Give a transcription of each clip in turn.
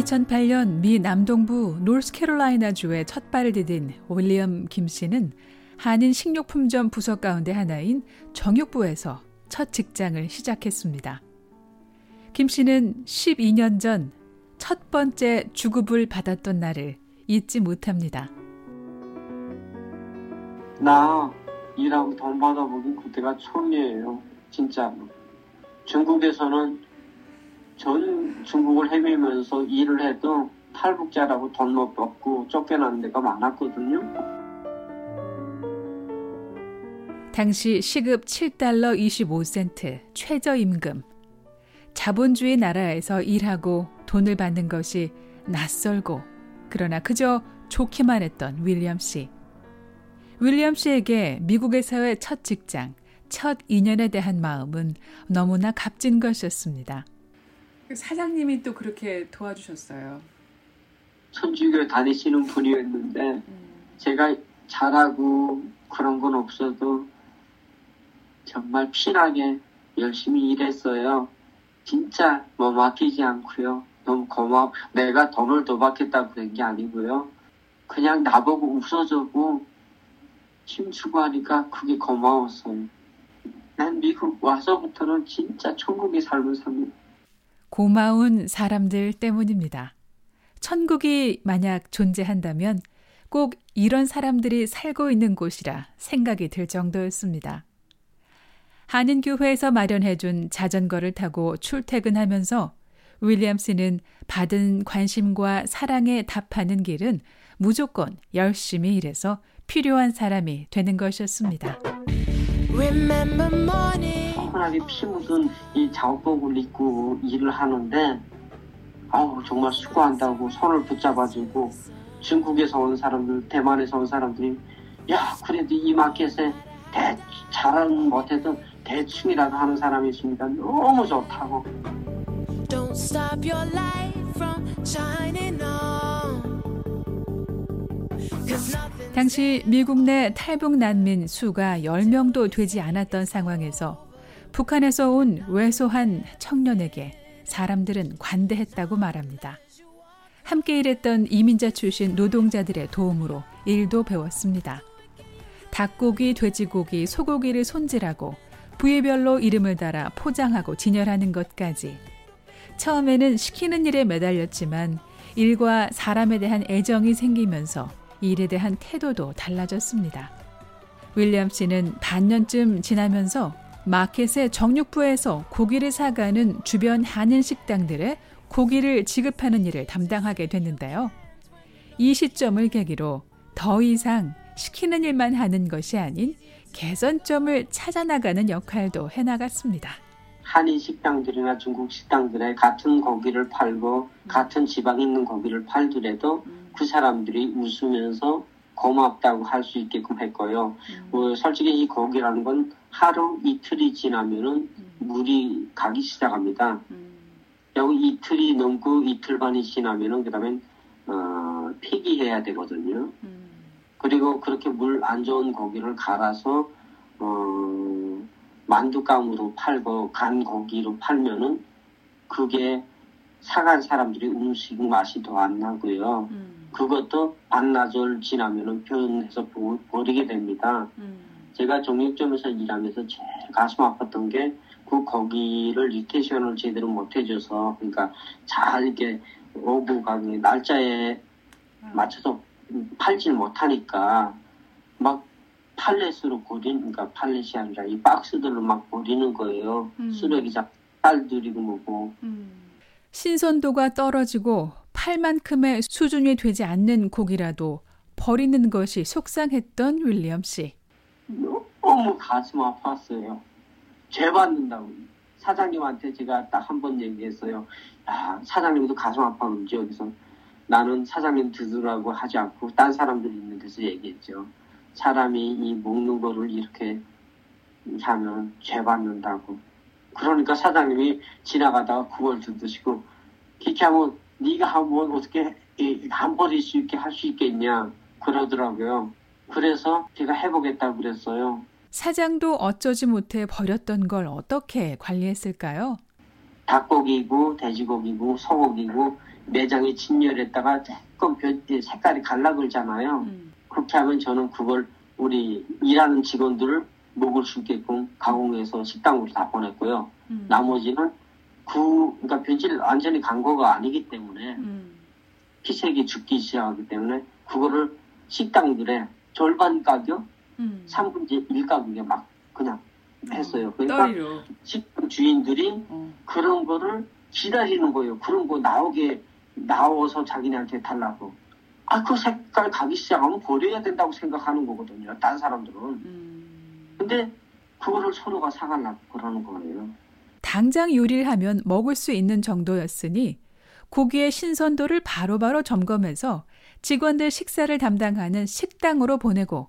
2008년 미 남동부 노스캐롤라이나주에 첫 발을 디딘 윌리엄 김 씨는 한인 식료품점 부서 가운데 하나인 정육부에서 첫 직장을 시작했습니다. 김 씨는 12년 전 첫 번째 주급을 받았던 날을 잊지 못합니다. 나 일하고 돈 받아보긴 그때가 처음이에요. 진짜로. 중국에서는 전 중국을 헤매면서 일을 해도 탈북자라고 돈 못 받고 쫓겨나는 데가 많았거든요. 당시 시급 7달러 25센트 최저임금. 자본주의 나라에서 일하고 돈을 받는 것이 낯설고 그러나 그저 좋기만 했던 윌리엄 씨. 윌리엄 씨에게 미국에서의 첫 직장, 첫 인연에 대한 마음은 너무나 값진 것이었습니다. 사장님이 또 그렇게 도와주셨어요. 천주교 다니시는 분이었는데 음. 제가 잘하고 그런 건 없어도 정말 피나게 열심히 일했어요. 진짜 뭐 맡기지 않고요. 너무 고마워. 내가 돈을 더 받겠다고 그런 게 아니고요. 그냥 나보고 웃어주고 힘주고 하니까 그게 고마웠어요. 난 미국 와서부터는 진짜 천국의 삶을 삽니다. 고마운 사람들 때문입니다. 천국이 만약 존재한다면 꼭 이런 사람들이 살고 있는 곳이라 생각이 들 정도였습니다. 한인교회에서 마련해준 자전거를 타고 출퇴근하면서 윌리엄 씨는 받은 관심과 사랑에 답하는 길은 무조건 열심히 일해서 필요한 사람이 되는 것이었습니다. 뻔하게 피 묻은 이 작업복을 입고 일을 하는데 아우 정말 수고한다고 손을 붙잡아주고 중국에서 온 사람들, 대만에서 온 사람들이 야 그래도 이 마켓에 대 잘은 못해도 대충이라도 하는 사람이 있으니까 너무 좋다고. 당시 미국 내 탈북 난민 수가 10명도 되지 않았던 상황에서 북한에서 온 왜소한 청년에게 사람들은 관대했다고 말합니다. 함께 일했던 이민자 출신 노동자들의 도움으로 일도 배웠습니다. 닭고기, 돼지고기, 소고기를 손질하고 부위별로 이름을 달아 포장하고 진열하는 것까지. 처음에는 시키는 일에 매달렸지만 일과 사람에 대한 애정이 생기면서 일에 대한 태도도 달라졌습니다. 윌리엄 씨는 반년쯤 지나면서 마켓의 정육부에서 고기를 사가는 주변 한인 식당들에 고기를 지급하는 일을 담당하게 됐는데요. 이 시점을 계기로 더 이상 시키는 일만 하는 것이 아닌 개선점을 찾아나가는 역할도 해나갔습니다. 한인 식당들이나 중국 식당들에 같은 고기를 팔고 같은 지방에 있는 고기를 팔더라도 그 사람들이 웃으면서 고맙다고 할 수 있게끔 했고요. 음. 어, 솔직히 이 고기라는 건 하루 이틀이 지나면은 음. 물이 가기 시작합니다. 음. 여기 이틀이 넘고 이틀 반이 지나면은 그다음에 어, 폐기해야 되거든요. 음. 그리고 그렇게 물 안 좋은 고기를 갈아서 어, 만두감으로 팔고 간 고기로 팔면은 그게 사간 사람들이 음식 맛이 더 안 나고요. 음. 그것도 반나절 지나면은 표현해서 버리게 됩니다. 음. 제가 정육점에서 일하면서 제일 가슴 아팠던 게 그 거기를 리테이션을 제대로 못 해줘서 그러니까 잘 이렇게 오브 가게 날짜에 음. 맞춰서 팔질 못하니까 막 팔렛으로 버리는 그러니까 팔렛이 아니라 이 박스들로 막 버리는 거예요. 음. 쓰레기 잡 딸들이고 뭐고. 음. 신선도가 떨어지고 팔만큼의 수준이 되지 않는 고기라도 버리는 것이 속상했던 윌리엄 씨. 너무 가슴 아팠어요. 죄 받는다고. 사장님한테 제가 딱 한 번 얘기했어요. 야, 사장님도 가슴 아파는지 여기서 나는 사장님 드으라고 하지 않고 딴 사람들이 있는 데서 얘기했죠. 사람이 이 먹는 거를 이렇게 하면 죄 받는다고. 그러니까 사장님이 지나가다가 그걸 드시고 그렇게 하면 네가 한번 어떻게 안 버릴 수 있게 할 수 있겠냐 그러더라고요. 그래서 제가 해보겠다고 그랬어요. 사장도 어쩌지 못해 버렸던 걸 어떻게 관리했을까요? 닭고기고 돼지고기고 소고기고 매장에 진열했다가 조금 색깔이 갈라 그러잖아요. 음. 그렇게 하면 저는 그걸 우리 일하는 직원들을 먹을 수 있게끔 가공해서 식당으로 다 보냈고요. 음. 나머지는 그, 그러니까 변질 완전히 간 거가 아니기 때문에 음. 피색이 죽기 시작하기 때문에 그거를 식당들의 절반 가격, 음. 3분의 1 가격에 막 그냥 했어요. 그러니까 떨이로. 식당 주인들이 어. 그런 거를 기다리는 거예요. 그런 거 나오게 나와서 자기네한테 달라고. 아, 그 색깔 가기 시작하면 버려야 된다고 생각하는 거거든요. 딴 사람들은. 음. 근데 그거를 서로가 사갈라고 그러는 거예요. 당장 요리를 하면 먹을 수 있는 정도였으니 고기의 신선도를 바로바로 바로 점검해서 직원들 식사를 담당하는 식당으로 보내고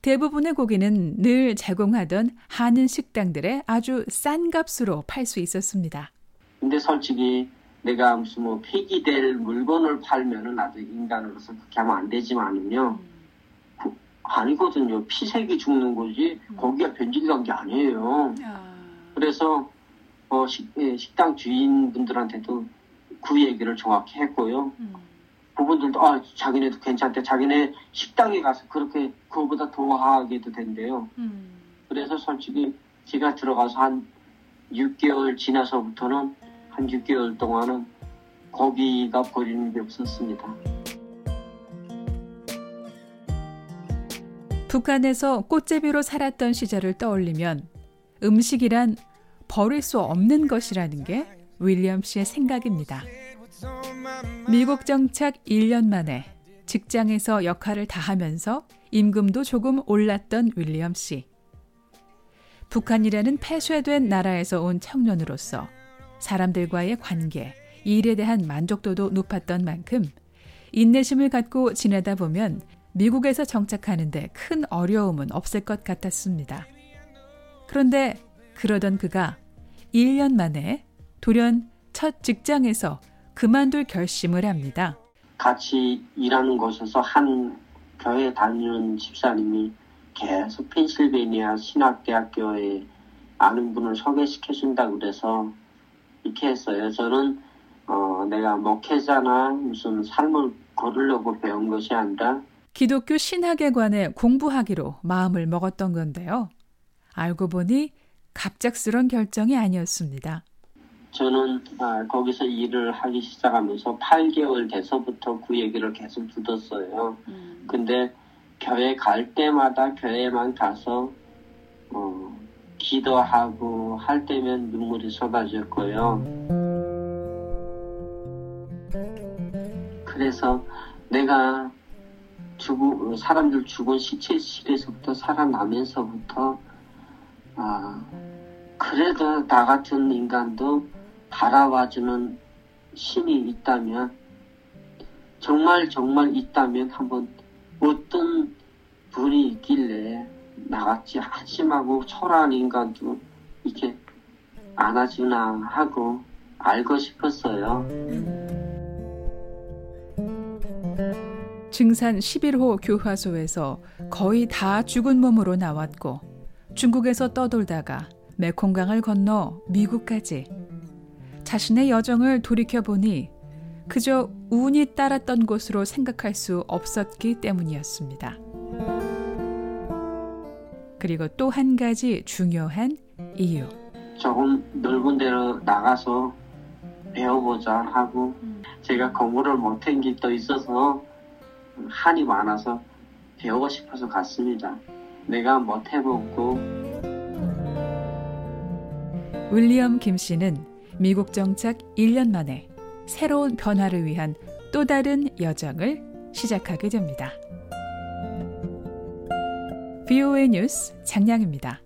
대부분의 고기는 늘 제공하던 한인 식당들의 아주 싼 값으로 팔 수 있었습니다. 근데 솔직히 내가 무슨 뭐 폐기될 물건을 팔면은 나도 인간으로서 그렇게 하면 안 되지만은요. 그, 아니거든요. 피색이 죽는 거지 음. 거기가 변질된 게 아니에요. 그래서 어, 식, 예, 식당 주인분들한테도 그 얘기를 정확히 했고요. 음. 그분들도 아 자기네도 괜찮대. 자기네 식당에 가서 그렇게 그거보다 더 하게도 된대요. 음. 그래서 솔직히 제가 들어가서 한 6개월 지나서부터는 한 6개월 동안은 고기가 버리는 게 없었습니다. 북한에서 꽃제비로 살았던 시절을 떠올리면 음식이란 버릴 수 없는 것이라는 게 윌리엄 씨의 생각입니다. 미국 정착 1년 만에 직장에서 역할을 다하면서 임금도 조금 올랐던 윌리엄 씨. 북한이라는 폐쇄된 나라에서 온 청년으로서 사람들과의 관계, 일에 대한 만족도도 높았던 만큼 인내심을 갖고 지내다 보면 미국에서 정착하는데 큰 어려움은 없을 것 같았습니다. 그런데 그러던 그가 1년 만에 돌연 첫 직장에서 그만둘 결심을 합니다. 같이 일하는 곳에서 한 교회 다니는 집사님이 계속 펜실베니아 신학대학교에 아는 분을 소개시켜 준다 그래서 이렇게 했어요. 저는 어, 내가 목회자나 무슨 삶을 걸으려고 배운 것이 아니라 기독교 신학에 관해 공부하기로 마음을 먹었던 건데요. 알고 보니 갑작스런 결정이 아니었습니다. 저는 아, 거기서 일을 하기 시작하면서 8개월 돼서부터 그 얘기를 계속 듣었어요. 음. 근데 교회 갈 때마다 교회만 가서 어, 기도하고 할 때면 눈물이 쏟아졌고요. 그래서 내가 죽은 사람들 죽은 시체실에서부터 살아나면서부터 아 그래도 나 같은 인간도 바라봐주는 신이 있다면 정말 정말 있다면 한번 어떤 분이 있길래 나같이 한심하고 초라한 인간도 이렇게 안아주나 하고 알고 싶었어요. 증산 11호 교화소에서 거의 다 죽은 몸으로 나왔고 중국에서 떠돌다가 메콩강을 건너 미국까지 자신의 여정을 돌이켜보니 그저 운이 따랐던 곳으로 생각할 수 없었기 때문이었습니다. 그리고 또 한 가지 중요한 이유. 조금 넓은 데로 나가서 배워보자 하고 제가 공부를 못한 게 또 있어서 한이 많아서 배우고 싶어서 갔습니다. 내가 못 해보고 윌리엄 김 씨는 미국 정착 1년 만에 새로운 변화를 위한 또 다른 여정을 시작하게 됩니다. VOA 뉴스 장량입니다.